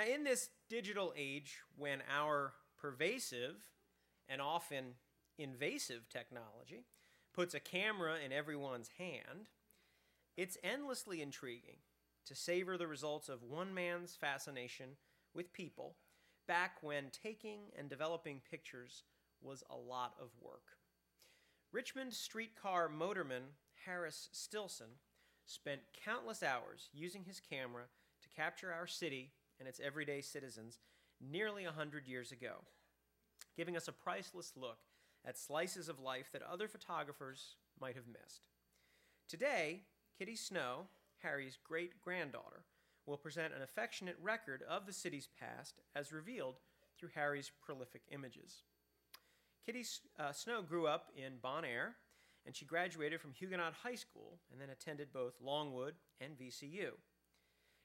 Now, in this digital age, when our pervasive and often invasive technology puts a camera in everyone's hand, it's endlessly intriguing to savor the results of one man's fascination with people back when taking and developing pictures was a lot of work. Richmond streetcar motorman Harris Stilson spent countless hours using his camera to capture our city and its everyday citizens nearly a hundred years ago, giving us a priceless look at slices of life that other photographers might have missed. Today, Kitty Snow, Harry's great granddaughter, will present an affectionate record of the city's past as revealed through Harry's prolific images. Kitty uh, Snow grew up in Bon Air, and she graduated from Huguenot High School and then attended both Longwood and VCU.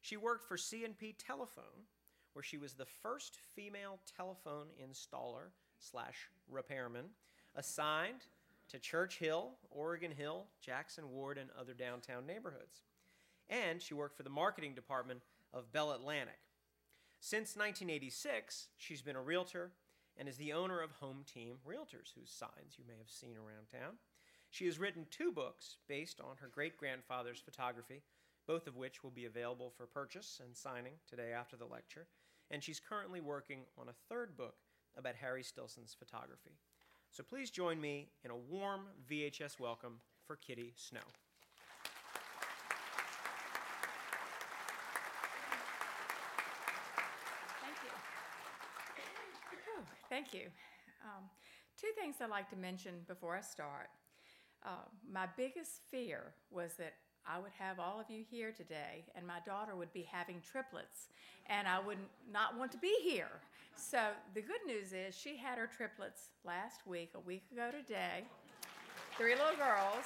She worked for C&P Telephone, where she was the first female telephone installer slash repairman assigned to Church Hill, Oregon Hill, Jackson Ward, and other downtown neighborhoods. And she worked for the marketing department of Bell Atlantic. Since 1986, she's been a realtor and is the owner of Home Team Realtors, whose signs you may have seen around town. She has written two books based on her great grandfather's photography, both of which will be available for purchase and signing today after the lecture. And she's currently working on a third book about Harry Stilson's photography. So please join me in a warm VHS welcome for Kitty Snow. Thank you. Thank you. Um, two things I'd like to mention before I start. Uh, my biggest fear was that I would have all of you here today, and my daughter would be having triplets, and I would not want to be here. So the good news is she had her triplets last week, a week ago today, three little girls.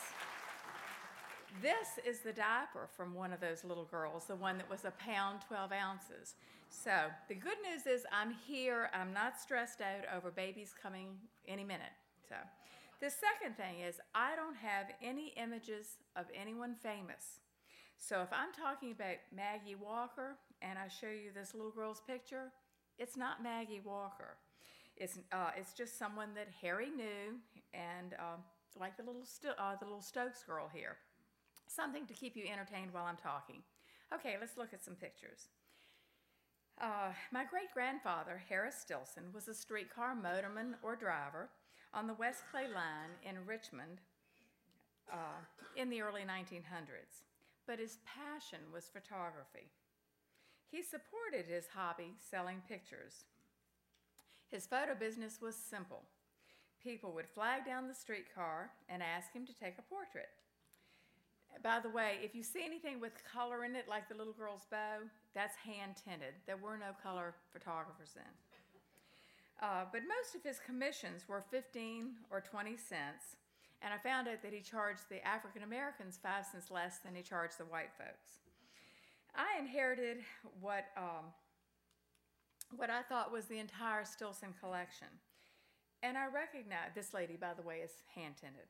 This is the diaper from one of those little girls, the one that was a pound, 12 ounces. So the good news is I'm here. I'm not stressed out over babies coming any minute. So the second thing is I don't have any images of anyone famous. So if I'm talking about Maggie Walker and I show you this little girl's picture, it's not Maggie Walker. It's, uh, it's just someone that Harry knew, and uh, like the little, uh, the little Stokes girl here. Something to keep you entertained while I'm talking. Okay, let's look at some pictures. Uh, my great grandfather, Harris Stilson, was a streetcar motorman or driver on the West Clay Line in Richmond uh, in the early 1900s, but his passion was photography. He supported his hobby selling pictures. His photo business was simple. People would flag down the streetcar and ask him to take a portrait. By the way, if you see anything with color in it, like the little girl's bow, that's hand tinted. There were no color photographers then. Uh, but most of his commissions were 15 or 20 cents, and I found out that he charged the African Americans five cents less than he charged the white folks. I inherited what, um, what I thought was the entire Stilson collection. And I recognized this lady, by the way, is hand tinted.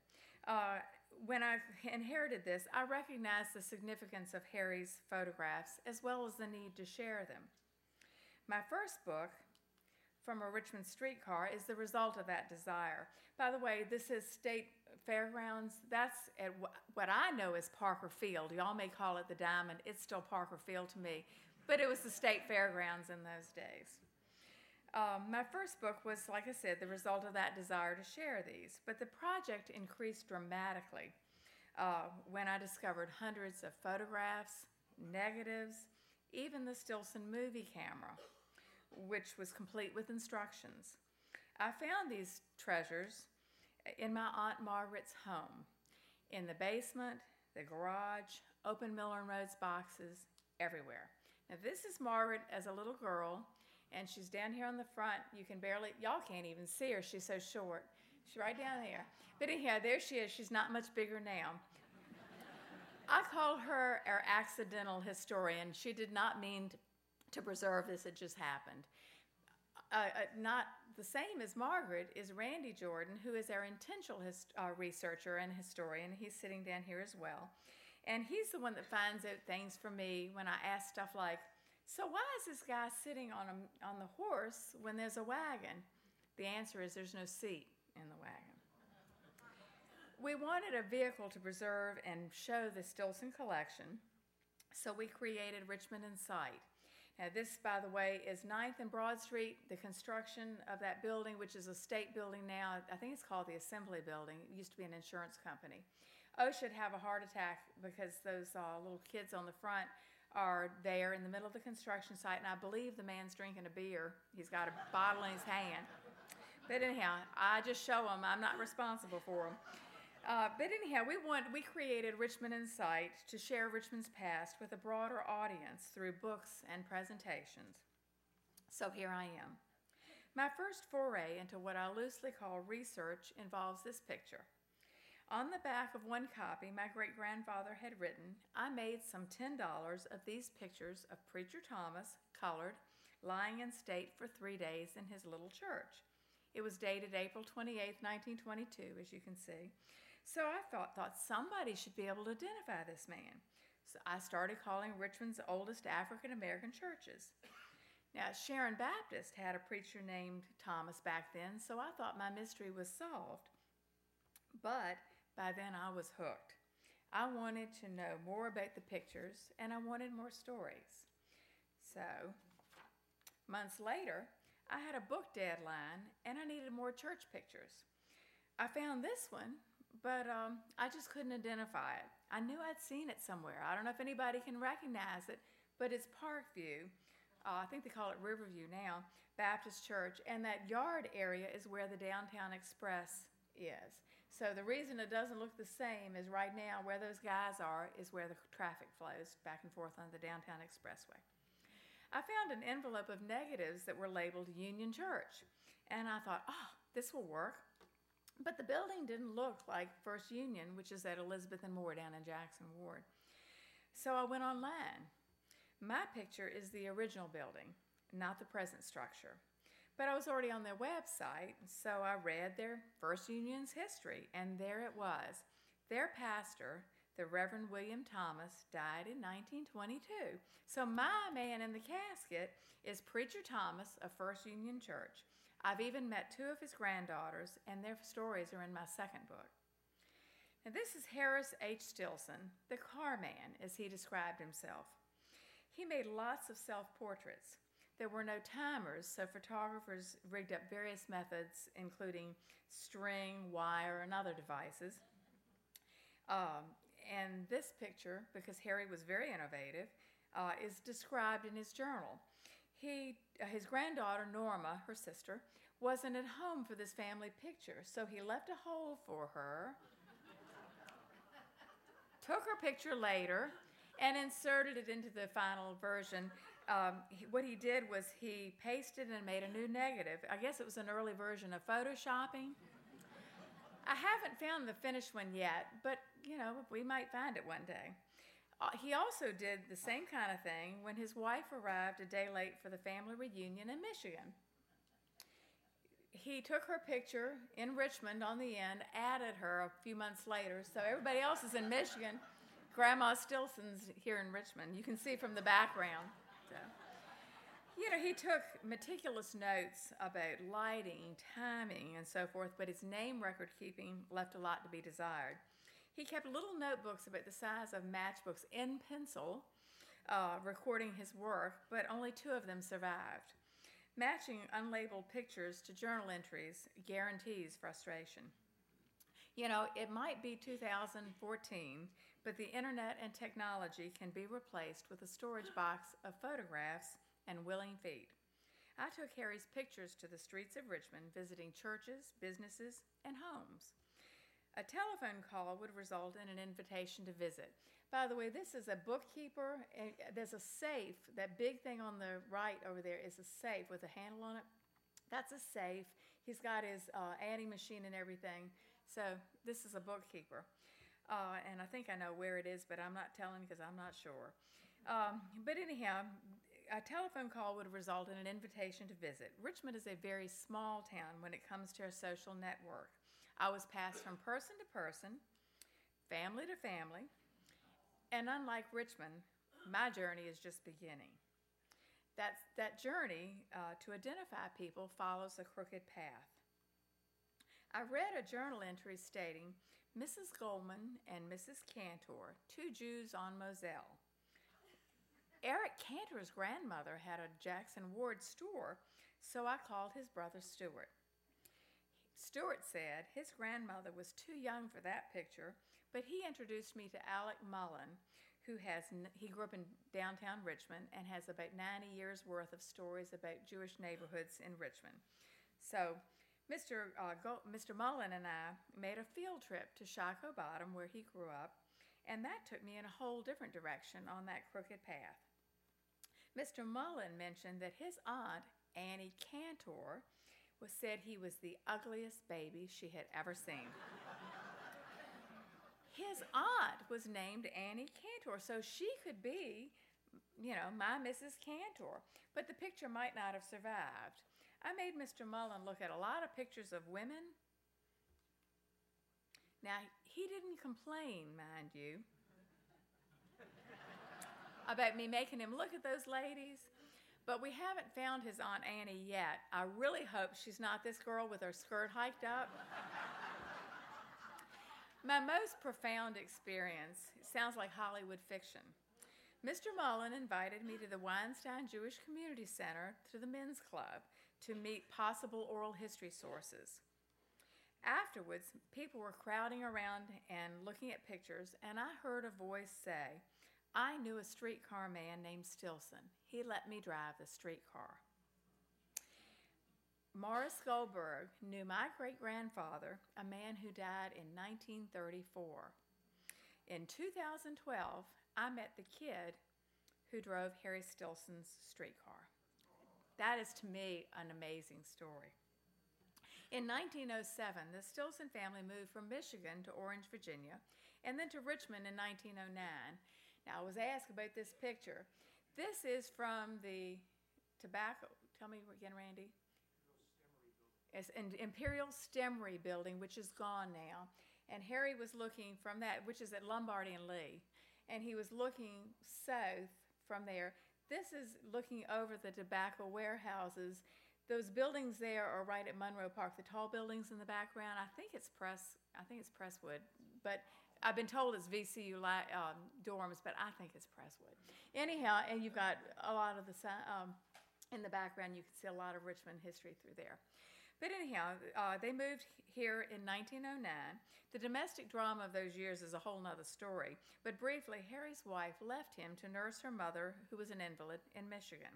Uh, when I inherited this, I recognized the significance of Harry's photographs as well as the need to share them. My first book, from a Richmond streetcar is the result of that desire. By the way, this is State Fairgrounds. That's at what I know as Parker Field. Y'all may call it the Diamond. It's still Parker Field to me, but it was the State Fairgrounds in those days. Um, my first book was, like I said, the result of that desire to share these, but the project increased dramatically uh, when I discovered hundreds of photographs, negatives, even the Stilson movie camera which was complete with instructions. I found these treasures in my Aunt Margaret's home, in the basement, the garage, open Miller and Rhodes boxes, everywhere. Now, this is Margaret as a little girl, and she's down here on the front. You can barely, y'all can't even see her, she's so short. She's right down there. But anyhow, there she is. She's not much bigger now. I call her our accidental historian. She did not mean to preserve this had just happened. Uh, uh, not the same as Margaret is Randy Jordan, who is our intentional hist- uh, researcher and historian. He's sitting down here as well. And he's the one that finds out things for me when I ask stuff like, So, why is this guy sitting on, a, on the horse when there's a wagon? The answer is there's no seat in the wagon. We wanted a vehicle to preserve and show the Stilson collection, so we created Richmond in Sight. Now, this, by the way, is 9th and Broad Street. The construction of that building, which is a state building now, I think it's called the Assembly Building. It used to be an insurance company. OSHA'd have a heart attack because those uh, little kids on the front are there in the middle of the construction site, and I believe the man's drinking a beer. He's got a bottle in his hand. But anyhow, I just show them. I'm not responsible for them. Uh, but anyhow, we want we created Richmond in Sight to share Richmond's past with a broader audience through books and presentations. So here I am. My first foray into what I loosely call research involves this picture. On the back of one copy my great grandfather had written, I made some $10 of these pictures of Preacher Thomas, colored, lying in state for three days in his little church. It was dated April 28, 1922, as you can see. So I thought, thought somebody should be able to identify this man. So I started calling Richmond's oldest African American churches. Now, Sharon Baptist had a preacher named Thomas back then, so I thought my mystery was solved. But by then I was hooked. I wanted to know more about the pictures and I wanted more stories. So, months later, I had a book deadline and I needed more church pictures. I found this one but um, I just couldn't identify it. I knew I'd seen it somewhere. I don't know if anybody can recognize it, but it's Parkview. Uh, I think they call it Riverview now, Baptist Church, and that yard area is where the Downtown Express is. So the reason it doesn't look the same is right now where those guys are is where the traffic flows back and forth on the Downtown Expressway. I found an envelope of negatives that were labeled Union Church, and I thought, oh, this will work. But the building didn't look like First Union, which is at Elizabeth and Moore down in Jackson Ward. So I went online. My picture is the original building, not the present structure. But I was already on their website, so I read their First Union's history, and there it was. Their pastor, the Reverend William Thomas, died in 1922. So my man in the casket is Preacher Thomas of First Union Church. I've even met two of his granddaughters, and their stories are in my second book. And this is Harris H. Stilson, the car man, as he described himself. He made lots of self portraits. There were no timers, so photographers rigged up various methods, including string, wire, and other devices. Um, and this picture, because Harry was very innovative, uh, is described in his journal. He, uh, his granddaughter Norma, her sister, wasn't at home for this family picture, so he left a hole for her, took her picture later, and inserted it into the final version. Um, he, what he did was he pasted and made a new negative. I guess it was an early version of photoshopping. I haven't found the finished one yet, but you know, we might find it one day. Uh, he also did the same kind of thing when his wife arrived a day late for the family reunion in Michigan. He took her picture in Richmond on the end, added her a few months later, so everybody else is in Michigan. Grandma Stilson's here in Richmond. You can see from the background. So. You know, he took meticulous notes about lighting, timing, and so forth, but his name record keeping left a lot to be desired. He kept little notebooks about the size of matchbooks in pencil, uh, recording his work, but only two of them survived. Matching unlabeled pictures to journal entries guarantees frustration. You know, it might be 2014, but the internet and technology can be replaced with a storage box of photographs and willing feet. I took Harry's pictures to the streets of Richmond, visiting churches, businesses, and homes. A telephone call would result in an invitation to visit. By the way, this is a bookkeeper. There's a safe. That big thing on the right over there is a safe with a handle on it. That's a safe. He's got his uh, adding machine and everything. So this is a bookkeeper. Uh, and I think I know where it is, but I'm not telling because I'm not sure. Um, but anyhow, a telephone call would result in an invitation to visit. Richmond is a very small town when it comes to a social network. I was passed from person to person, family to family, and unlike Richmond, my journey is just beginning. That's, that journey uh, to identify people follows a crooked path. I read a journal entry stating Mrs. Goldman and Mrs. Cantor, two Jews on Moselle. Eric Cantor's grandmother had a Jackson Ward store, so I called his brother Stuart. Stuart said his grandmother was too young for that picture, but he introduced me to Alec Mullen, who has he grew up in downtown Richmond and has about 90 years worth of stories about Jewish neighborhoods in Richmond. So, Mr. Uh, Go, Mr. Mullen and I made a field trip to Shockoe Bottom, where he grew up, and that took me in a whole different direction on that crooked path. Mr. Mullen mentioned that his aunt, Annie Cantor, was said he was the ugliest baby she had ever seen. His aunt was named Annie Cantor, so she could be, you know, my Mrs. Cantor. But the picture might not have survived. I made Mr. Mullen look at a lot of pictures of women. Now, he didn't complain, mind you, about me making him look at those ladies. But we haven't found his Aunt Annie yet. I really hope she's not this girl with her skirt hiked up. My most profound experience sounds like Hollywood fiction. Mr. Mullen invited me to the Weinstein Jewish Community Center to the men's club to meet possible oral history sources. Afterwards, people were crowding around and looking at pictures, and I heard a voice say, I knew a streetcar man named Stilson. He let me drive the streetcar. Morris Goldberg knew my great grandfather, a man who died in 1934. In 2012, I met the kid who drove Harry Stilson's streetcar. That is to me an amazing story. In 1907, the Stilson family moved from Michigan to Orange, Virginia, and then to Richmond in 1909 now, I was asked about this picture. This is from the tobacco. Tell me again, Randy. It's an Imperial Stemmery building, which is gone now. And Harry was looking from that, which is at Lombardy and Lee, and he was looking south from there. This is looking over the tobacco warehouses. Those buildings there are right at Monroe Park. The tall buildings in the background. I think it's Press. I think it's Prestwould, but I've been told it's VCU um, dorms, but I think it's Prestwould. Anyhow, and you've got a lot of the um, in the background. You can see a lot of Richmond history through there. But anyhow, uh, they moved here in 1909. The domestic drama of those years is a whole nother story. But briefly, Harry's wife left him to nurse her mother, who was an invalid, in Michigan.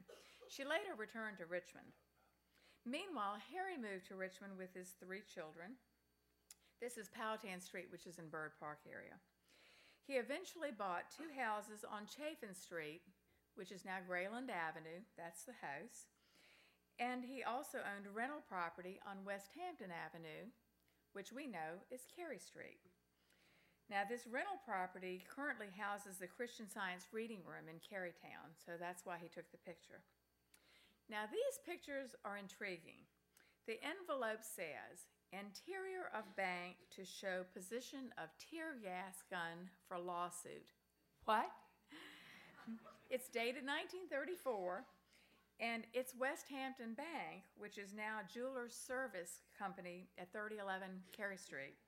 She later returned to Richmond. Meanwhile, Harry moved to Richmond with his three children. This is Powhatan Street, which is in Byrd Park area. He eventually bought two houses on Chafin Street, which is now Grayland Avenue. That's the house. And he also owned rental property on West Hampton Avenue, which we know is Cary Street. Now, this rental property currently houses the Christian Science Reading Room in Carytown, so that's why he took the picture. Now, these pictures are intriguing. The envelope says Interior of bank to show position of tear gas gun for lawsuit. What? it's dated 1934 and it's West Hampton Bank, which is now Jewelers Service Company at 3011 Cary Street.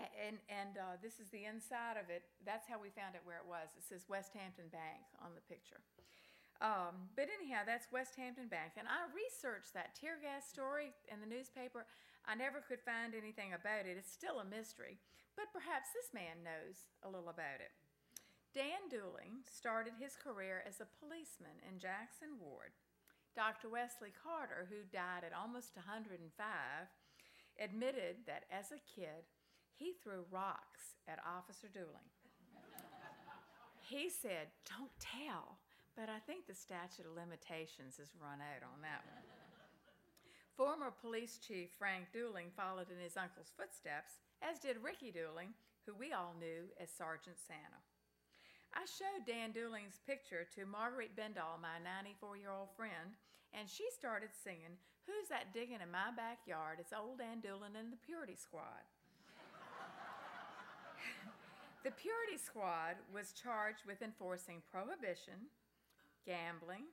And, and uh, this is the inside of it. That's how we found it where it was. It says West Hampton Bank on the picture. Um, but anyhow, that's West Hampton Bank. And I researched that tear gas story in the newspaper. I never could find anything about it. It's still a mystery, but perhaps this man knows a little about it. Dan Dooling started his career as a policeman in Jackson Ward. Dr. Wesley Carter, who died at almost 105, admitted that as a kid, he threw rocks at Officer Dooling. he said, Don't tell. But I think the statute of limitations has run out on that one. Former police chief Frank Dooling followed in his uncle's footsteps, as did Ricky Dooling, who we all knew as Sergeant Santa. I showed Dan Dooling's picture to Marguerite Bendall, my 94 year old friend, and she started singing, Who's that digging in my backyard? It's old Dan Dooling and the Purity Squad. the Purity Squad was charged with enforcing prohibition, gambling,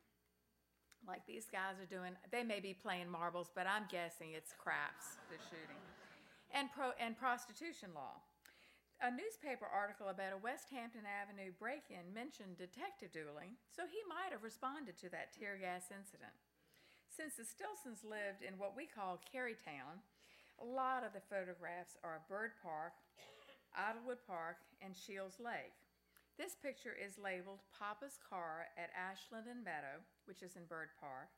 like these guys are doing. They may be playing marbles, but I'm guessing it's craps, the shooting. And, pro, and prostitution law. A newspaper article about a West Hampton Avenue break in mentioned detective Dooling, so he might have responded to that tear gas incident. Since the Stilsons lived in what we call Carytown, a lot of the photographs are Byrd Park, Idlewood Park, and Shields Lake. This picture is labeled Papa's Car at Ashland and Meadow, which is in Byrd Park,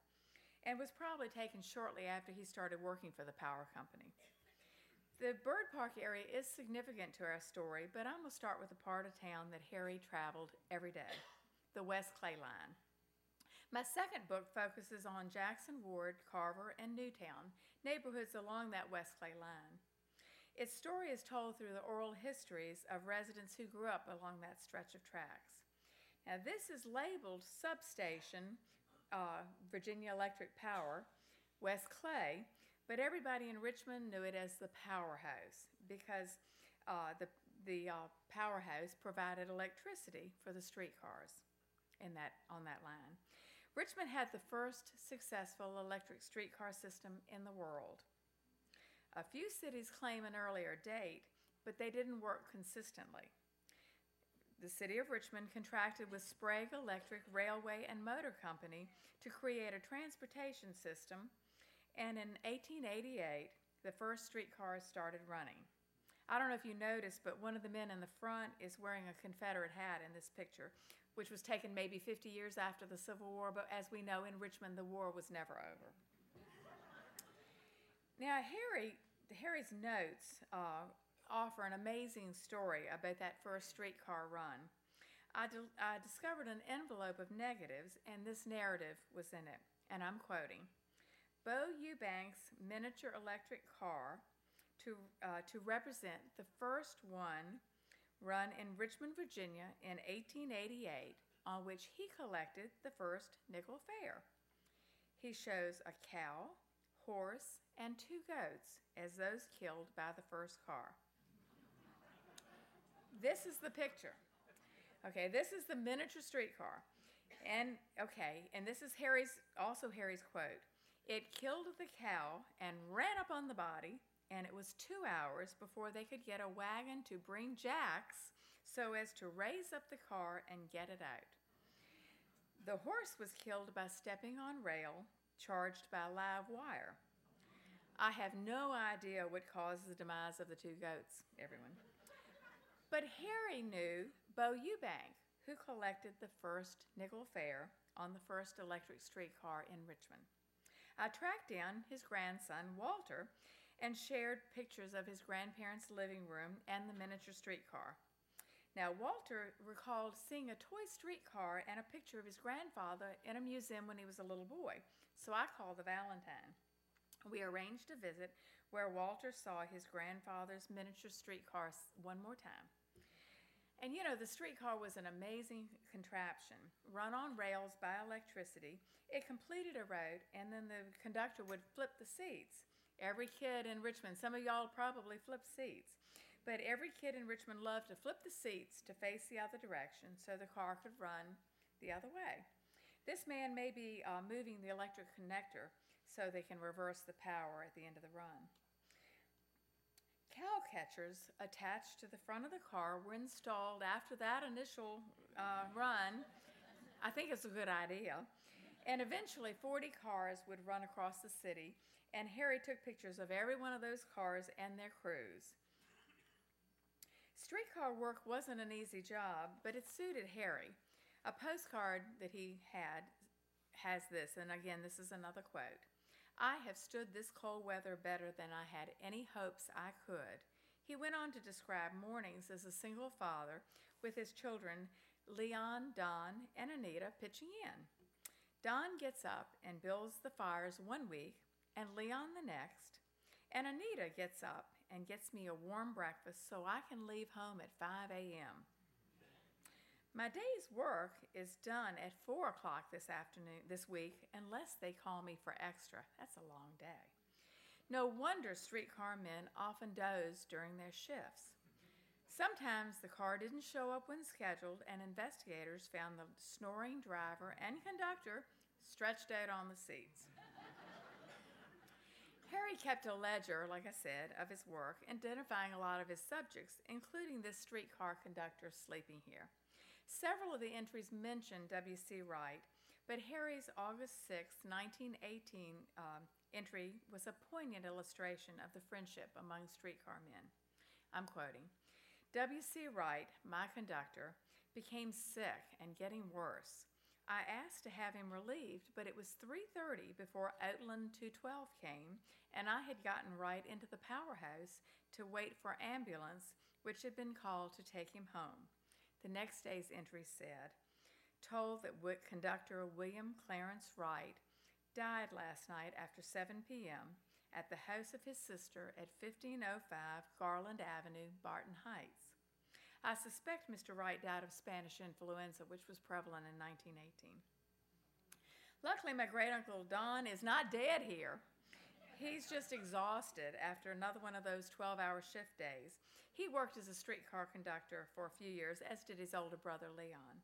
and was probably taken shortly after he started working for the power company. The Byrd Park area is significant to our story, but I'm going to start with the part of town that Harry traveled every day the West Clay Line. My second book focuses on Jackson Ward, Carver, and Newtown, neighborhoods along that West Clay Line. Its story is told through the oral histories of residents who grew up along that stretch of tracks. Now, this is labeled Substation uh, Virginia Electric Power, West Clay, but everybody in Richmond knew it as the powerhouse because uh, the, the uh, powerhouse provided electricity for the streetcars in that, on that line. Richmond had the first successful electric streetcar system in the world. A few cities claim an earlier date, but they didn't work consistently. The city of Richmond contracted with Sprague Electric Railway and Motor Company to create a transportation system and in 1888, the first streetcars started running. I don't know if you noticed, but one of the men in the front is wearing a Confederate hat in this picture, which was taken maybe 50 years after the Civil War, but as we know, in Richmond, the war was never over. Now, Harry, Harry's notes uh, offer an amazing story about that first streetcar run. I, discovered an envelope of negatives, and this narrative was in it, and I'm quoting. Bo Eubanks miniature electric car to, uh, to represent the first one run in Richmond, Virginia in 1888, on which he collected the first nickel fare. He shows a cow, horse, and two goats as those killed by the first car. this is the picture. Okay, this is the miniature streetcar. And okay, and this is Harry's also Harry's quote. It killed the cow and ran up on the body, and it was two hours before they could get a wagon to bring jacks so as to raise up the car and get it out. The horse was killed by stepping on rail charged by live wire. I have no idea what caused the demise of the two goats, everyone. But Harry knew Bo Eubank, who collected the first nickel fare on the first electric streetcar in Richmond. I tracked down his grandson, Walter, and shared pictures of his grandparents' living room and the miniature streetcar. Now, Walter recalled seeing a toy streetcar and a picture of his grandfather in a museum when he was a little boy, so I called the Valentine. We arranged a visit where Walter saw his grandfather's miniature streetcar one more time. And you know, the streetcar was an amazing contraption, run on rails by electricity. It completed a route, and then the conductor would flip the seats. Every kid in Richmond, some of y'all probably flip seats, but every kid in Richmond loved to flip the seats to face the other direction so the car could run the other way. This man may be uh, moving the electric connector so they can reverse the power at the end of the run. Cow catchers attached to the front of the car were installed after that initial uh, run. I think it's a good idea. And eventually, 40 cars would run across the city, and Harry took pictures of every one of those cars and their crews. Streetcar work wasn't an easy job, but it suited Harry. A postcard that he had has this, and again, this is another quote. I have stood this cold weather better than I had any hopes I could. He went on to describe mornings as a single father with his children, Leon, Don, and Anita, pitching in. Don gets up and builds the fires one week, and Leon the next, and Anita gets up and gets me a warm breakfast so I can leave home at 5 a.m. My day's work is done at four o'clock this afternoon, this week, unless they call me for extra. That's a long day. No wonder streetcar men often doze during their shifts. Sometimes the car didn't show up when scheduled, and investigators found the snoring driver and conductor stretched out on the seats. Harry kept a ledger, like I said, of his work, identifying a lot of his subjects, including this streetcar conductor sleeping here. Several of the entries mention W.C. Wright, but Harry's August 6, 1918 um, entry was a poignant illustration of the friendship among streetcar men. I'm quoting W.C. Wright, my conductor, became sick and getting worse. I asked to have him relieved, but it was 3:30 before Outland 212 came, and I had gotten right into the powerhouse to wait for ambulance, which had been called to take him home. The next day's entry said, told that conductor William Clarence Wright died last night after 7 p.m. at the house of his sister at 1505 Garland Avenue, Barton Heights. I suspect Mr. Wright died of Spanish influenza, which was prevalent in 1918. Luckily, my great uncle Don is not dead here. He's just exhausted after another one of those 12 hour shift days. He worked as a streetcar conductor for a few years, as did his older brother Leon.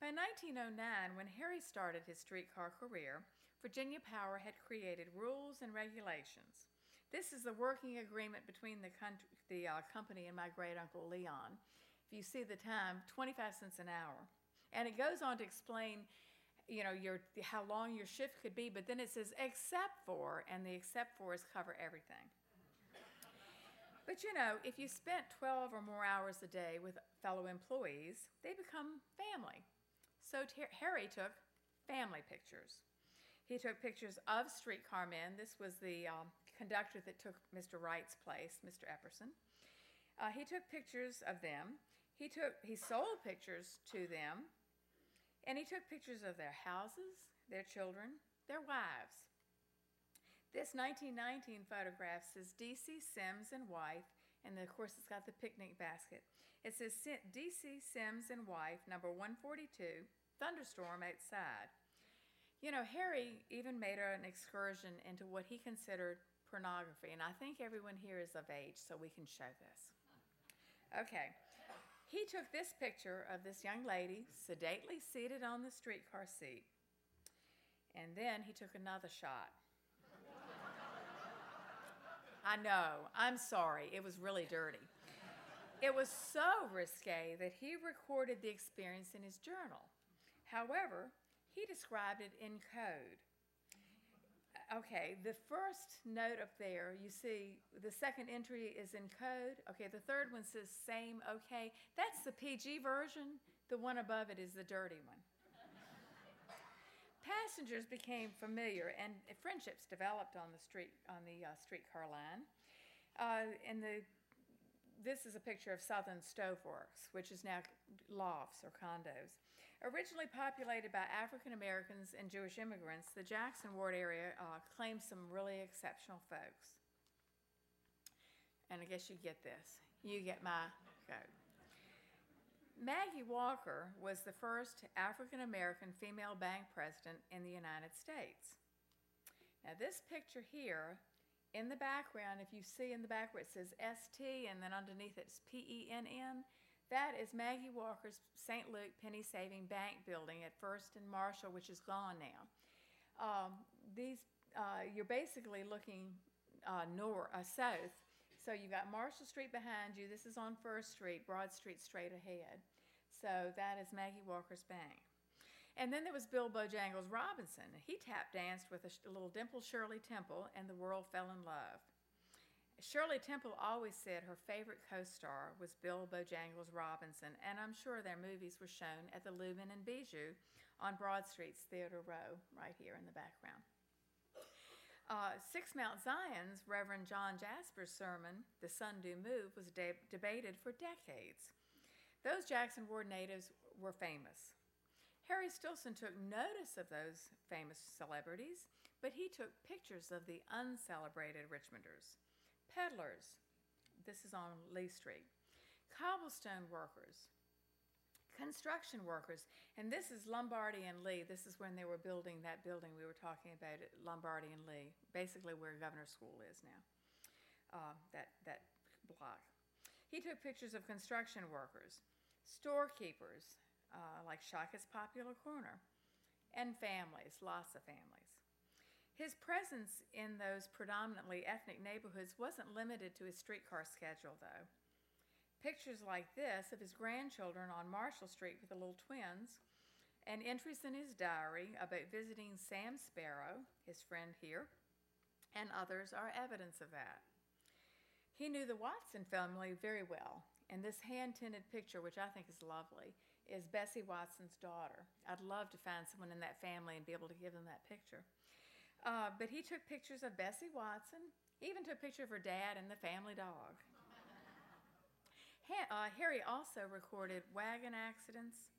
By 1909, when Harry started his streetcar career, Virginia Power had created rules and regulations. This is the working agreement between the, country, the uh, company and my great uncle Leon. If you see the time, 25 cents an hour. And it goes on to explain you know your how long your shift could be but then it says except for and the except for is cover everything but you know if you spent 12 or more hours a day with fellow employees they become family so Ter- harry took family pictures he took pictures of streetcar men this was the um, conductor that took Mr. Wright's place, Mr. Epperson. Uh, he took pictures of them. He took he sold pictures to them, and he took pictures of their houses, their children, their wives. This 1919 photograph says D.C. Sims and wife, and of course it's got the picnic basket. It says D.C. Sims and wife, number 142, thunderstorm outside. You know, Harry even made an excursion into what he considered pornography, and I think everyone here is of age, so we can show this. Okay. He took this picture of this young lady sedately seated on the streetcar seat, and then he took another shot. I know, I'm sorry, it was really dirty. It was so risque that he recorded the experience in his journal. However, he described it in code okay, the first note up there, you see the second entry is in code. Okay, the third one says same, okay. That's the PG version. The one above it is the dirty one. Passengers became familiar and friendships developed on the street on the uh, streetcar line. Uh, and the this is a picture of Southern Stoveworks, which is now lofts or condos. Originally populated by African Americans and Jewish immigrants, the Jackson Ward area uh, claims some really exceptional folks. And I guess you get this. You get my code. Maggie Walker was the first African American female bank president in the United States. Now, this picture here, in the background, if you see in the background, it says ST and then underneath it's P E N N, that is Maggie Walker's St. Luke Penny Saving Bank building at First and Marshall, which is gone now. Um, these, uh, you're basically looking uh, north, uh, south. So you've got Marshall Street behind you. This is on First Street, Broad Street straight ahead. So that is Maggie Walker's Bang. And then there was Bill Bojangles Robinson. He tap danced with a, little dimple Shirley Temple, and the world fell in love. Shirley Temple always said her favorite co star was Bill Bojangles Robinson, and I'm sure their movies were shown at the Lubin and Bijou on Broad Street's Theater Row, right here in the background. Uh, Six Mount Zion's Reverend John Jasper's sermon, The Sun Do Move, was de- debated for decades. Those Jackson Ward natives were famous. Harry Stilson took notice of those famous celebrities, but he took pictures of the uncelebrated Richmonders peddlers. This is on Lee Street. Cobblestone workers, construction workers, and this is Lombardy and Lee. This is when they were building that building we were talking about at Lombardy and Lee, basically where Governor School is now, uh, that, that block. He took pictures of construction workers, storekeepers, uh, like Shaka's Popular Corner, and families, lots of families. His presence in those predominantly ethnic neighborhoods wasn't limited to his streetcar schedule, though. Pictures like this of his grandchildren on Marshall Street with the little twins, and entries in his diary about visiting Sam Sparrow, his friend here, and others are evidence of that. He knew the Watson family very well, and this hand tinted picture, which I think is lovely, is Bessie Watson's daughter. I'd love to find someone in that family and be able to give them that picture. Uh, but he took pictures of Bessie Watson, even took a picture of her dad and the family dog. Uh, Harry also recorded wagon accidents.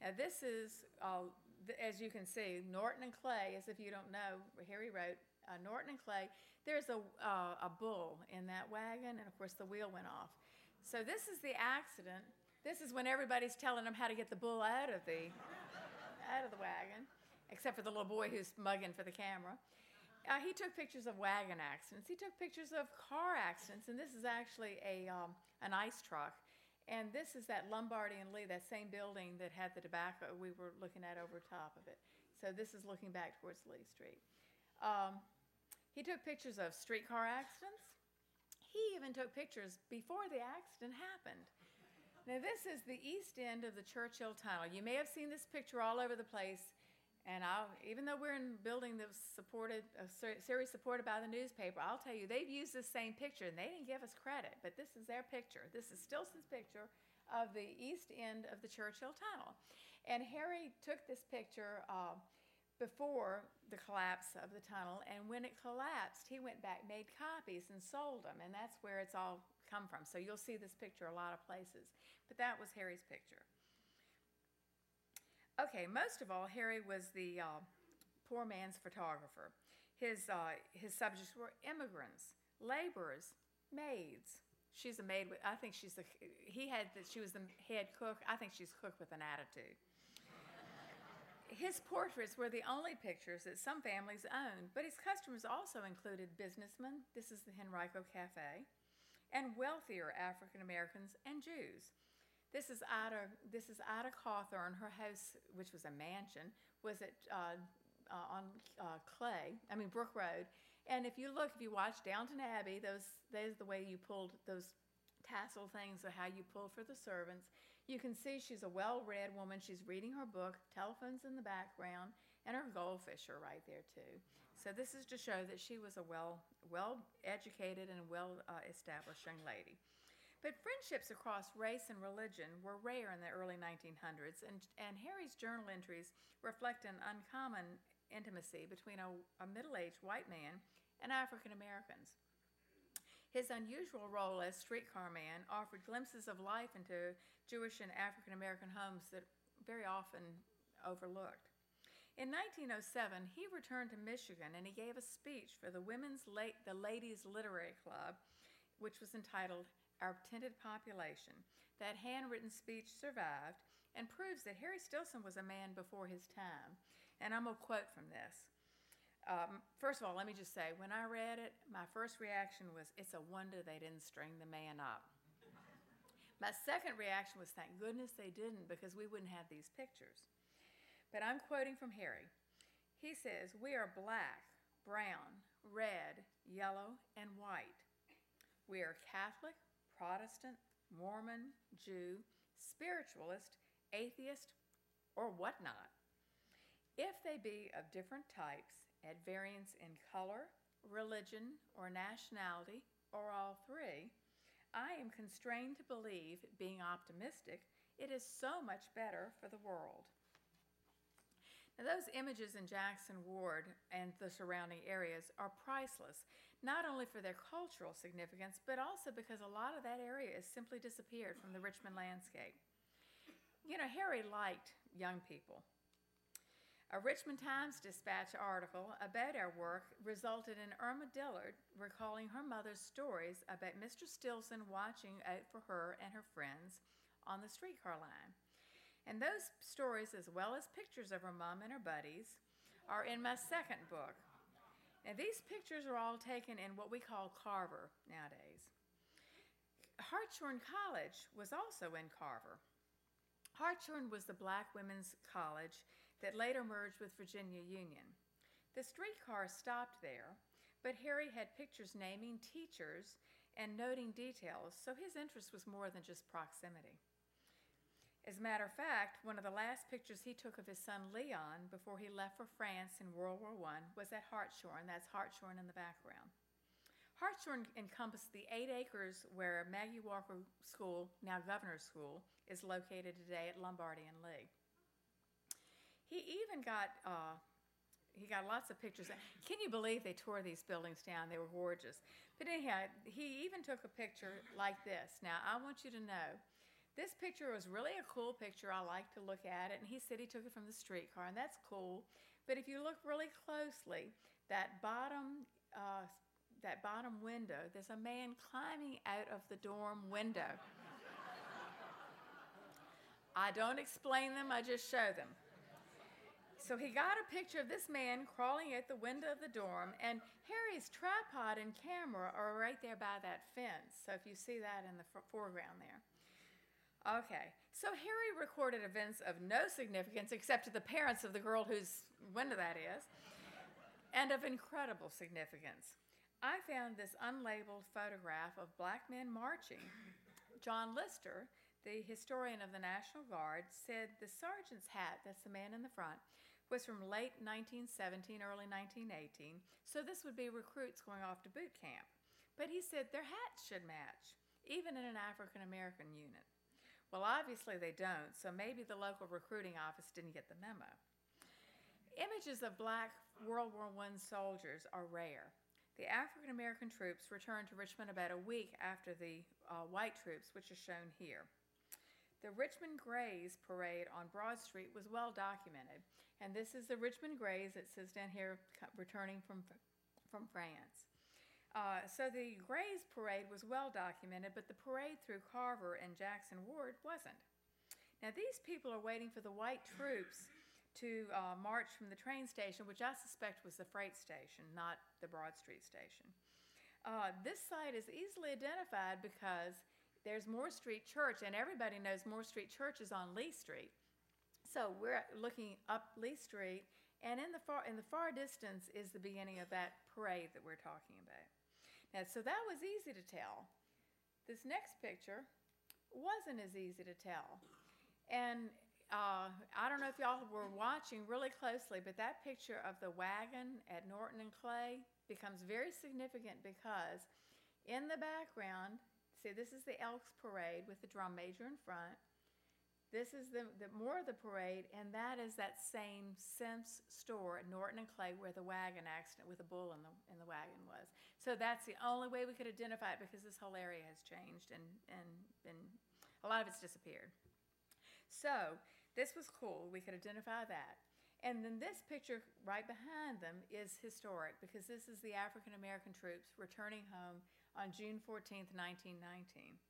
Now, this is, uh, as you can see, Norton and Clay, as if you don't know, Harry wrote uh, Norton and Clay. There's a, uh, a bull in that wagon, and of course, the wheel went off. So, this is the accident. This is when everybody's telling them how to get the bull out of the, out of the wagon, except for the little boy who's mugging for the camera. Uh, he took pictures of wagon accidents. He took pictures of car accidents, and this is actually a um, an ice truck. And this is that Lombardy and Lee, that same building that had the tobacco we were looking at over top of it. So this is looking back towards Lee Street. Um, he took pictures of streetcar accidents. He even took pictures before the accident happened. Now, this is the east end of the Church Hill Tunnel. You may have seen this picture all over the place. And I'll, even though we're in a building that was supported, a series supported by the newspaper, I'll tell you, they've used this same picture and they didn't give us credit, but this is their picture. This is Stilson's picture of the east end of the Church Hill Tunnel. And Harry took this picture uh, before the collapse of the tunnel, and when it collapsed, he went back, made copies, and sold them, and that's where it's all come from. So you'll see this picture a lot of places. But that was Harry's picture. Okay, most of all, Harry was the uh, poor man's photographer. His, uh, his subjects were immigrants, laborers, maids. She's a maid. With, I think she's the. He had that. She was the head cook. I think she's cook with an attitude. His portraits were the only pictures that some families owned, but his customers also included businessmen. This is the Henrico Cafe, and wealthier African Americans and Jews. This is Ida. This is Ida Cawthorn. Her house, which was a mansion, was at uh, uh, on uh, Clay. I mean Brook Road. And if you look, if you watch Downton Abbey, those there's the way you pulled those tassel things or how you pull for the servants. You can see she's a well-read woman. She's reading her book. Telephones in the background, and her goldfish are right there too. So this is to show that she was a well, well-educated and well-established young lady. But friendships across race and religion were rare in the early 1900s, and, and Harry's journal entries reflect an uncommon intimacy between a, a middle aged white man and African Americans. His unusual role as streetcar man offered glimpses of life into Jewish and African American homes that very often overlooked. In 1907, he returned to Michigan and he gave a speech for the Women's La- the Ladies Literary Club, which was entitled our tinted population. That handwritten speech survived and proves that Harry Stilson was a man before his time. And I'm going to quote from this. Um, first of all, let me just say, when I read it, my first reaction was, it's a wonder they didn't string the man up. my second reaction was, thank goodness they didn't, because we wouldn't have these pictures. But I'm quoting from Harry. He says, We are black, brown, red, yellow, and white. We are Catholic, Protestant, Mormon, Jew, spiritualist, atheist, or whatnot. If they be of different types, at variance in color, religion, or nationality, or all three, I am constrained to believe, being optimistic, it is so much better for the world. Now, those images in Jackson Ward and the surrounding areas are priceless, not only for their cultural significance, but also because a lot of that area has simply disappeared from the Richmond landscape. You know, Harry liked young people. A Richmond Times Dispatch article about our work resulted in Irma Dillard recalling her mother's stories about Mr. Stilson watching out for her and her friends on the streetcar line. And those stories, as well as pictures of her mom and her buddies, are in my second book. And these pictures are all taken in what we call Carver nowadays. Hartshorn College was also in Carver. Hartshorn was the black women's college that later merged with Virginia Union. The streetcar stopped there, but Harry had pictures naming teachers and noting details, so his interest was more than just proximity. As a matter of fact, one of the last pictures he took of his son Leon before he left for France in World War I was at Hartshorn. That's Hartshorn in the background. Hartshorn encompassed the eight acres where Maggie Walker School, now Governor's School, is located today at Lombardy and Lee. He even got uh, he got lots of pictures. Can you believe they tore these buildings down? They were gorgeous. But anyhow, he even took a picture like this. Now I want you to know. This picture was really a cool picture. I like to look at it. And he said he took it from the streetcar, and that's cool. But if you look really closely, that bottom uh, that bottom window, there's a man climbing out of the dorm window. I don't explain them, I just show them. So he got a picture of this man crawling at the window of the dorm, and Harry's tripod and camera are right there by that fence. So if you see that in the foreground there. Okay, so Harry recorded events of no significance except to the parents of the girl whose window that is, and of incredible significance. I found this unlabeled photograph of black men marching. John Lister, the historian of the National Guard, said the sergeant's hat, that's the man in the front, was from late 1917, early 1918, so this would be recruits going off to boot camp. But he said their hats should match, even in an African American unit. Well, obviously they don't, so maybe the local recruiting office didn't get the memo. Images of black World War I soldiers are rare. The African American troops returned to Richmond about a week after the uh, white troops, which is shown here. The Richmond Greys parade on Broad Street was well documented, and this is the Richmond Greys, that says down here, returning from, from France. Uh, so the Greys parade was well documented, but the parade through Carver and Jackson Ward wasn't. Now, these people are waiting for the white troops to uh, march from the train station, which I suspect was the freight station, not the Broad Street station. Uh, this site is easily identified because there's Moore Street Church, and everybody knows Moore Street Church is on Lee Street. So we're looking up Lee Street, and in the far in the far distance is the beginning of that parade that we're talking about. Now, so that was easy to tell. This next picture wasn't as easy to tell, and uh, I don't know if y'all were watching really closely, but that picture of the wagon at Norton and Clay becomes very significant because in the background, see, this is the Elks Parade with the drum major in front. This is the, the more of the parade, and that is that same Sims store at Norton and Clay where the wagon accident with the bull in the in the wagon was. So that's the only way we could identify it because this whole area has changed and and been a lot of it's disappeared. So this was cool. We could identify that. And then this picture right behind them is historic because this is the African American troops returning home on June 14th, 1919.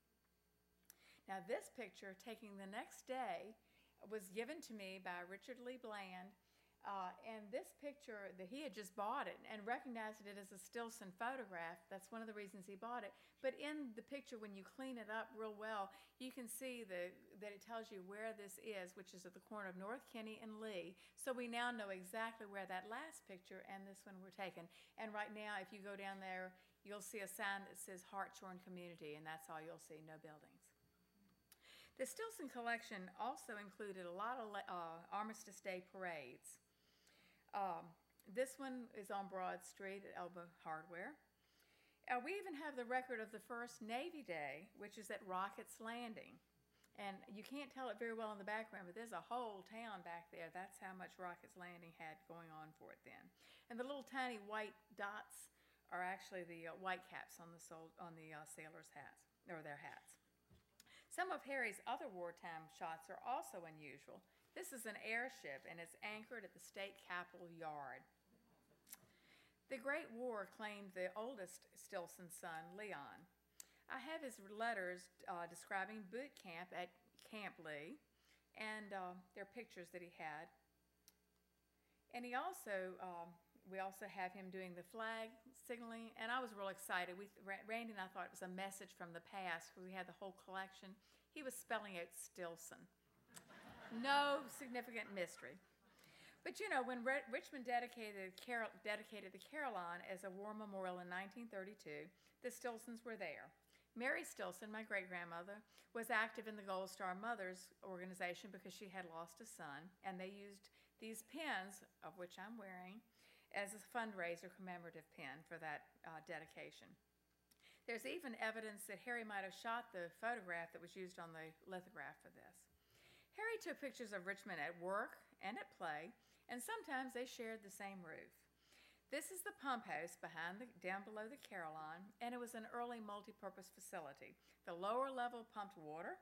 Now, this picture, taking the next day, was given to me by Richard Lee Bland. Uh, and this picture that he had just bought it and recognized it as a Stilson photograph. That's one of the reasons he bought it. But in the picture, when you clean it up real well, you can see the, that it tells you where this is, which is at the corner of North Kinney and Lee. So we now know exactly where that last picture and this one were taken. And right now, if you go down there, you'll see a sign that says Hartshorn Community, and that's all you'll see, no buildings. The Stilson collection also included a lot of uh, Armistice Day parades. Um, this one is on Broad Street at Elba Hardware. Uh, we even have the record of the first Navy Day, which is at Rocketts Landing. And you can't tell it very well in the background, but there's a whole town back there. That's how much Rocketts Landing had going on for it then. And the little tiny white dots are actually the uh, white caps on the, sol- on the uh, sailors' hats, or their hats. Some of Harry's other wartime shots are also unusual. This is an airship and it's anchored at the state capitol yard. The Great War claimed the oldest Stilson son, Leon. I have his letters uh, describing boot camp at Camp Lee, and uh, there are pictures that he had. And he also um, we also have him doing the flag signaling, and I was real excited. We, Randy and I thought it was a message from the past because we had the whole collection. He was spelling out Stilson. no significant mystery. But you know, when Re- Richmond dedicated, dedicated the Carillon as a war memorial in 1932, the Stilsons were there. Mary Stilson, my great grandmother, was active in the Gold Star Mothers organization because she had lost a son, and they used these pins, of which I'm wearing, as a fundraiser commemorative pin for that uh, dedication. There's even evidence that Harry might have shot the photograph that was used on the lithograph for this. Harry took pictures of Richmond at work and at play, and sometimes they shared the same roof. This is the pump house behind the, down below the Carillon, and it was an early multi-purpose facility. The lower level pumped water,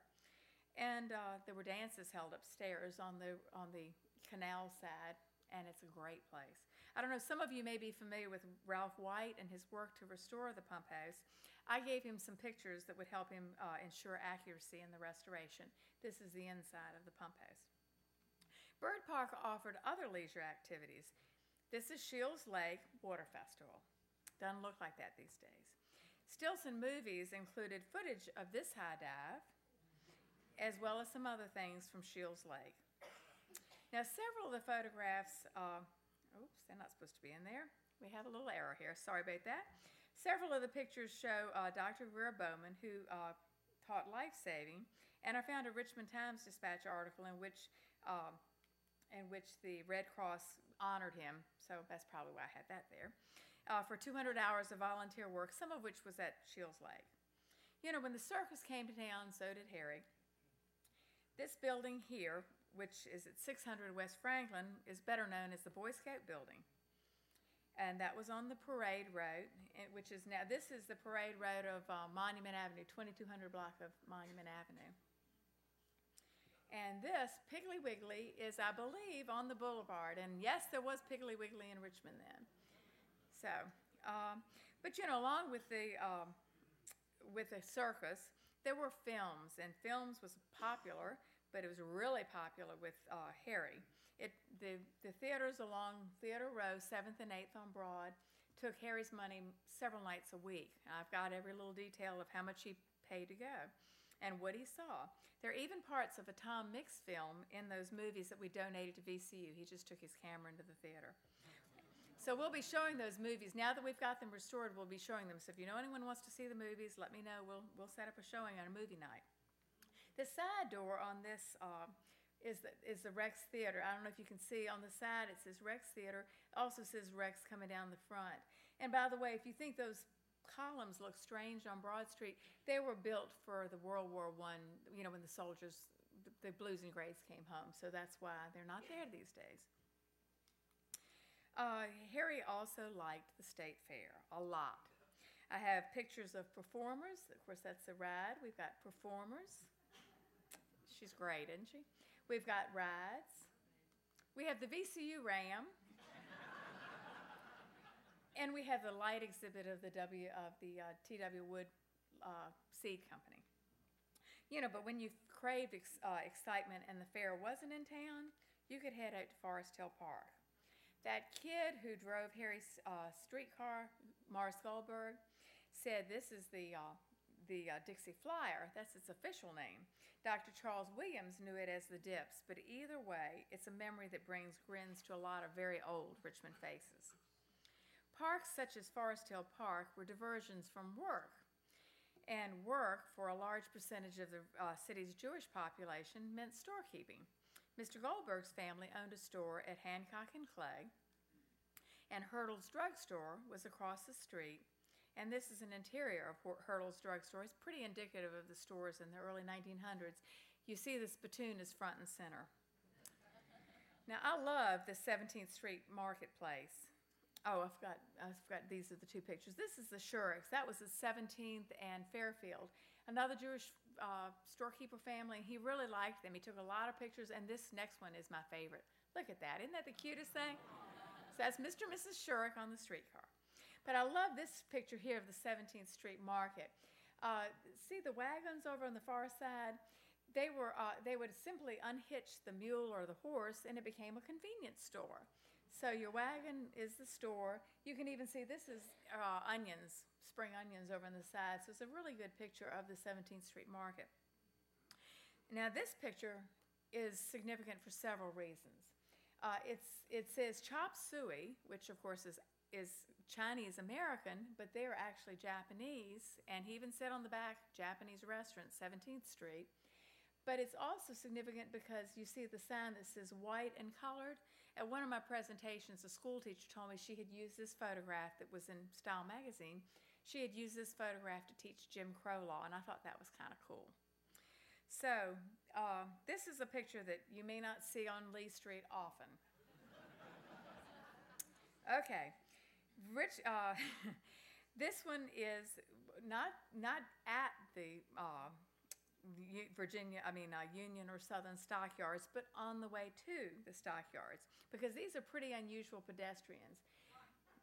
and uh, there were dances held upstairs on the on the canal side, and it's a great place. I don't know, some of you may be familiar with Ralph White and his work to restore the pump house. I gave him some pictures that would help him uh, ensure accuracy in the restoration. This is the inside of the pump house. Byrd Park offered other leisure activities. This is Shields Lake Water Festival. Doesn't look like that these days. Stilson movies included footage of this high dive, as well as some other things from Shields Lake. Now, several of the photographs, uh, oops, they're not supposed to be in there. We have a little error here. Sorry about that. Several of the pictures show uh, Dr. Vera Bowman, who uh, taught life saving, and I found a Richmond Times Dispatch article in which um, in which the Red Cross honored him. So that's probably why I had that there. Uh, for 200 hours of volunteer work, some of which was at Shields Lake. You know, when the circus came to town, so did Harry. This building here, which is at 600 West Franklin, is better known as the Boy Scout Building. And that was on the Parade Road, which is now, this is the Parade Road of uh, Monument Avenue, 2200 block of Monument Avenue. And this, Piggly Wiggly, is, I believe, on the boulevard. And yes, there was Piggly Wiggly in Richmond then. So, um, but you know, along with the um, with the circus, there were films, and films was popular, but it was really popular with uh, Harry. It the the theaters along Theater Row, Seventh and Eighth on Broad, took Harry's money several nights a week. I've got every little detail of how much he paid to go and what he saw. There are even parts of a Tom Mix film in those movies that we donated to VCU. He just took his camera into the theater. So we'll be showing those movies. Now that we've got them restored, we'll be showing them. So if you know anyone wants to see the movies, let me know. We'll, we'll set up a showing on a movie night. The side door on this uh, is, the, is the Rex Theater. I don't know if you can see on the side, it says Rex Theater. It also says Rex coming down the front. And by the way, if you think those columns look strange on Broad Street. They were built for the World War One, you know, when the soldiers, the, the blues and grays came home. So that's why they're not there these days. Uh, Harry also liked the state fair a lot. I have pictures of performers. Of course, that's a ride. We've got performers. She's great, isn't she? We've got rides. We have the VCU Ram. And we have the light exhibit of the W of the uh, T.W. Wood uh, Seed Company. You know, but when you craved ex- uh, excitement and the fair wasn't in town, you could head out to Forest Hill Park. That kid who drove Harry's uh, streetcar, Morris Goldberg, said this is the uh, the uh, Dixie Flyer. That's its official name. Dr. Charles Williams knew it as the Dips, but either way, it's a memory that brings grins to a lot of very old Richmond faces. Parks such as Forest Hill Park were diversions from work. And work for a large percentage of the uh, city's Jewish population meant storekeeping. Mr. Goldberg's family owned a store at Hancock and Clay, and Hurdle's drugstore was across the street. And this is an interior of Hurdle's drugstore. It's pretty indicative of the stores in the early 1900s. You see the spittoon is front and center. Now, I love the 17th Street Marketplace. Oh, I forgot. I forgot. These are the two pictures. This is the Shuriks. That was the 17th and Fairfield. Another Jewish uh, storekeeper family. He really liked them. He took a lot of pictures, and this next one is my favorite. Look at that. Isn't that the cutest thing? So that's Mr. and Mrs. Shurik on the streetcar. But I love this picture here of the 17th Street Market. Uh, see the wagons over on the far side? They were. Uh, they would simply unhitch the mule or the horse, and it became a convenience store. So your wagon is the store. You can even see this is uh, onions, spring onions over on the side. So it's a really good picture of the 17th Street Market. Now this picture is significant for several reasons. Uh, it's, it says chop suey, which of course is, is Chinese American, but they're actually Japanese. And he even said on the back, Japanese restaurant, 17th Street. But it's also significant because you see the sign that says white and colored. At one of my presentations, a school teacher told me she had used this photograph that was in Style magazine. She had used this photograph to teach Jim Crow law, and I thought that was kind of cool. So, uh, this is a picture that you may not see on Lee Street often. okay, Rich. Uh, this one is not not at the uh, Virginia, I mean, uh, Union or Southern stockyards, but on the way to the stockyards because these are pretty unusual pedestrians.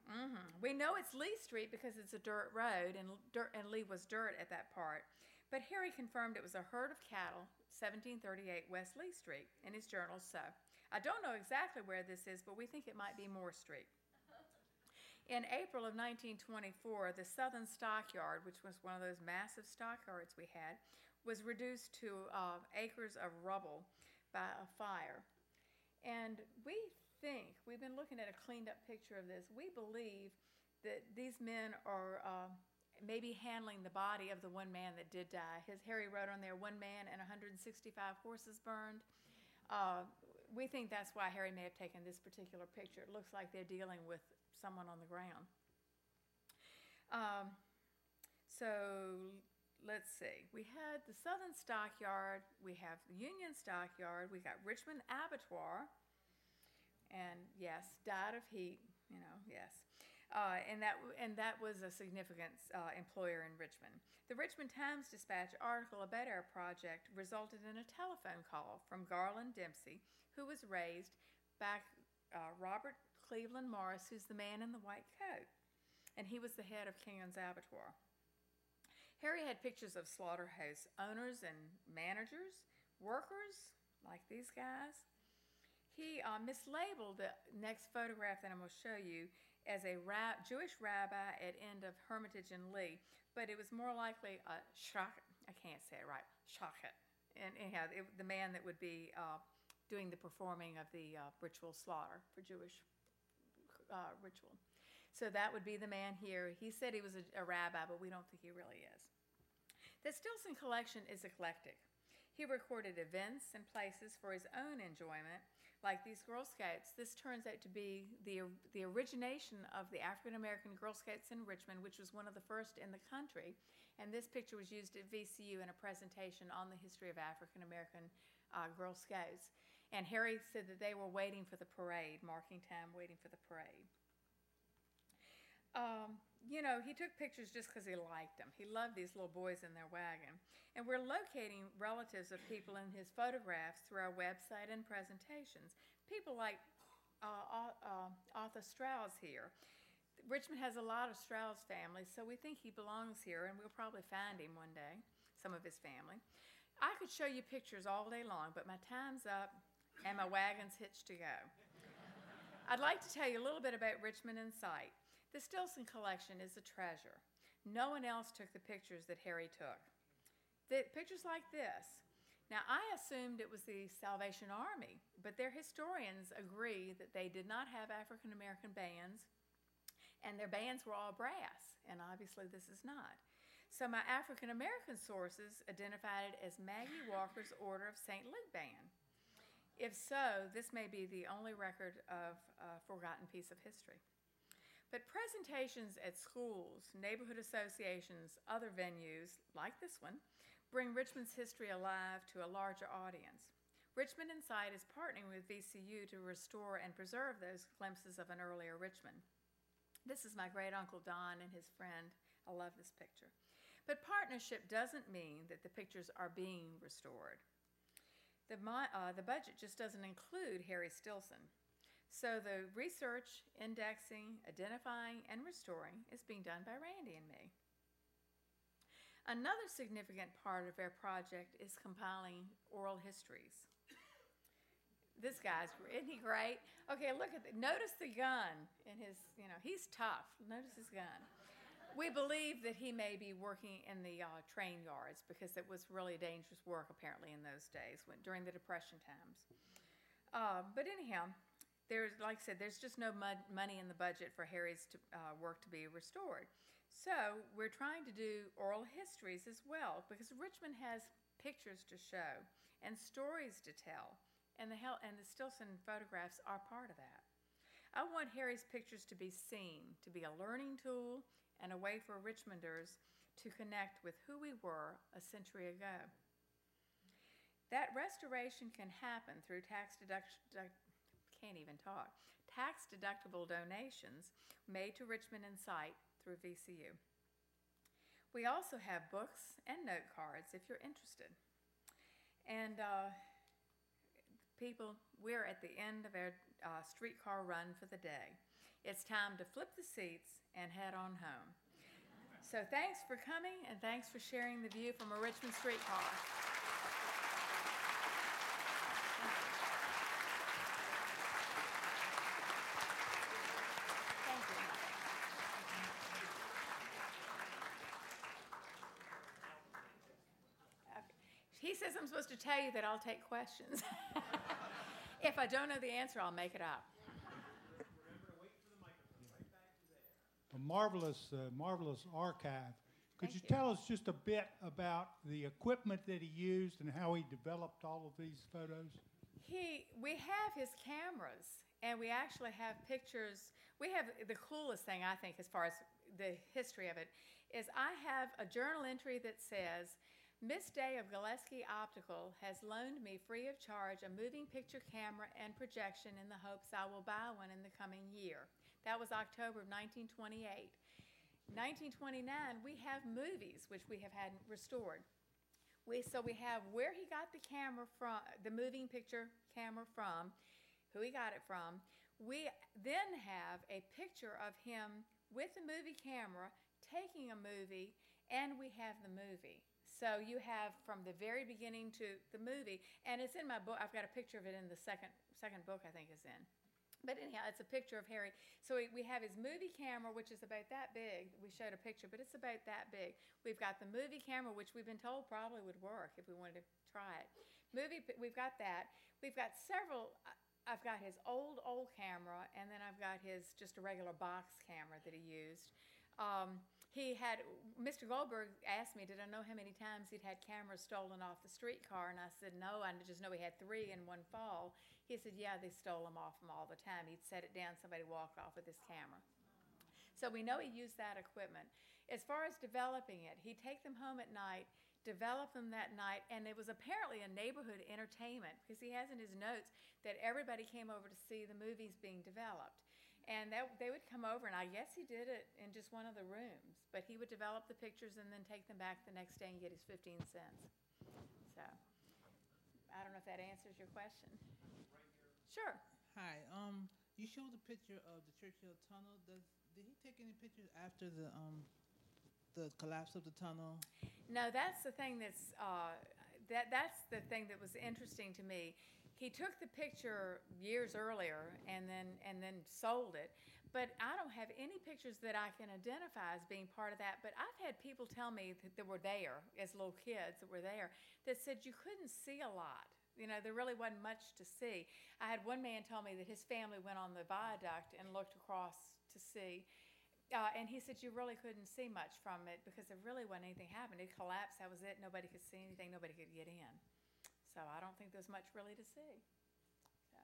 Mm-hmm. We know it's Lee Street because it's a dirt road, and dirt, and Lee was dirt at that part. But Harry confirmed it was a herd of cattle, 1738 West Lee Street, in his journal. So I don't know exactly where this is, but we think it might be Moore Street. In April of 1924, the Southern Stockyard, which was one of those massive stockyards we had, was reduced to uh, acres of rubble by a fire. And we think, we've been looking at a cleaned up picture of this, we believe that these men are uh, maybe handling the body of the one man that did die. His Harry wrote on there, one man and 165 horses burned. Uh, we think that's why Harry may have taken this particular picture. It looks like they're dealing with someone on the ground. Um, so let's see. We had the Southern Stockyard, we have the Union Stockyard, we got Richmond Abattoir, and yes, died of heat, you know, yes. Uh, and that and that was a significant uh, employer in Richmond. The Richmond Times Dispatch article about our project resulted in a telephone call from Garland Dempsey, who was raised by uh, Robert Cleveland Morris, who's the man in the white coat, and he was the head of King's Abattoir. Harry had pictures of slaughterhouse owners and managers, workers like these guys. He uh, mislabeled the next photograph that I'm going to show you as a rab- Jewish rabbi at end of Hermitage and Lee, but it was more likely a shach. I can't say it right. Shachet. And anyhow, it, the man that would be uh, doing the performing of the uh, ritual slaughter for Jewish uh, ritual. So that would be the man here. He said he was a, a rabbi, but we don't think he really is. The Stilson collection is eclectic. He recorded events and places for his own enjoyment, like these Girl Scouts. This turns out to be the, the origination of the African American Girl Scouts in Richmond, which was one of the first in the country. And this picture was used at VCU in a presentation on the history of African American uh, Girl Scouts. And Harry said that they were waiting for the parade, marking time, waiting for the parade. Um, you know, he took pictures just because he liked them. He loved these little boys in their wagon. And we're locating relatives of people in his photographs through our website and presentations. People like uh, uh, Arthur Strauss here. Richmond has a lot of Strauss families, so we think he belongs here, and we'll probably find him one day, some of his family. I could show you pictures all day long, but my time's up and my wagon's hitched to go. I'd like to tell you a little bit about Richmond in sight. The Stilson collection is a treasure. No one else took the pictures that Harry took. The pictures like this. Now, I assumed it was the Salvation Army, but their historians agree that they did not have African American bands, and their bands were all brass, and obviously this is not. So, my African American sources identified it as Maggie Walker's Order of St. Luke Band. If so, this may be the only record of a forgotten piece of history. But presentations at schools, neighborhood associations, other venues like this one bring Richmond's history alive to a larger audience. Richmond in Sight is partnering with VCU to restore and preserve those glimpses of an earlier Richmond. This is my great uncle Don and his friend. I love this picture. But partnership doesn't mean that the pictures are being restored. The, uh, the budget just doesn't include Harry Stilson. So the research, indexing, identifying, and restoring is being done by Randy and me. Another significant part of our project is compiling oral histories. This guy's, isn't he great? Okay, look at the, notice the gun in his, you know, he's tough. Notice his gun. We believe that he may be working in the uh, train yards because it was really dangerous work apparently in those days when, during the Depression times. Uh, but anyhow, there's, like I said, there's just no mud, money in the budget for Harry's to, uh, work to be restored. So we're trying to do oral histories as well because Richmond has pictures to show and stories to tell, and the hel- and the Stilson photographs are part of that. I want Harry's pictures to be seen, to be a learning tool and a way for Richmonders to connect with who we were a century ago. That restoration can happen through tax deduction, can't even talk, tax deductible donations made to Richmond Insight through VCU. We also have books and note cards if you're interested. And uh, people, we're at the end of our uh, streetcar run for the day. It's time to flip the seats and head on home. So thanks for coming and thanks for sharing the view from a Richmond streetcar. He says I'm supposed to tell you that I'll take questions. If I don't know the answer, I'll make it up. Marvelous, uh, marvelous archive. Could Thank you you. tell us just a bit about the equipment that he used and how he developed all of these photos? He, we have his cameras, and we actually have pictures. We have the coolest thing I think, as far as the history of it, is I have a journal entry that says, Miss Day of Gillespie Optical has loaned me free of charge a moving picture camera and projection in the hopes I will buy one in the coming year. That was October of 1928. 1929, we have movies which we have had restored. We, so we have where he got the camera from, the moving picture camera from, who he got it from. We then have a picture of him with the movie camera taking a movie, and we have the movie. So you have from the very beginning to the movie, and it's in my book. I've got a picture of it in the second second book I think is in. But anyhow, it's a picture of Harry. So we, have his movie camera, which is about that big. We showed a picture, but it's about that big. We've got the movie camera, which we've been told probably would work if we wanted to try it. Movie, we've got that. We've got several. I've got his old, old camera, and then I've got his just a regular box camera that he used. Um, he had Mr. Goldberg asked me, did I know how many times he'd had cameras stolen off the streetcar? And I said, no, I just know he had three in one fall. He said, yeah, they stole them off him all the time. He'd set it down, somebody walked off with his camera. So we know he used that equipment. As far as developing it, he'd take them home at night, develop them that night, and it was apparently a neighborhood entertainment because he has in his notes that everybody came over to see the movies being developed. And that, they would come over, and I guess he did it in just one of the rooms. But he would develop the pictures and then take them back the next day and get his 15 cents. So I don't know if that answers your question. Sure. Hi. Um, you showed the picture of the Church Hill Tunnel. Does did he take any pictures after the um the collapse of the tunnel? No, that's the thing that's uh, that that's the thing that was interesting to me. He took the picture years earlier and then and then sold it, but I don't have any pictures that I can identify as being part of that. But I've had people tell me that, that were there as little kids that were there that said you couldn't see a lot. You know, there really wasn't much to see. I had one man tell me that his family went on the viaduct and looked across to see. Uh, and he said you really couldn't see much from it because there really wasn't anything happening. It collapsed. That was it. Nobody could see anything. Nobody could get in. So I don't think there's much really to see. So,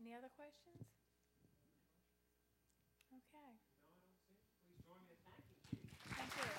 any other questions? Okay. No, I don't see. Please join me in thanking you. Thank you.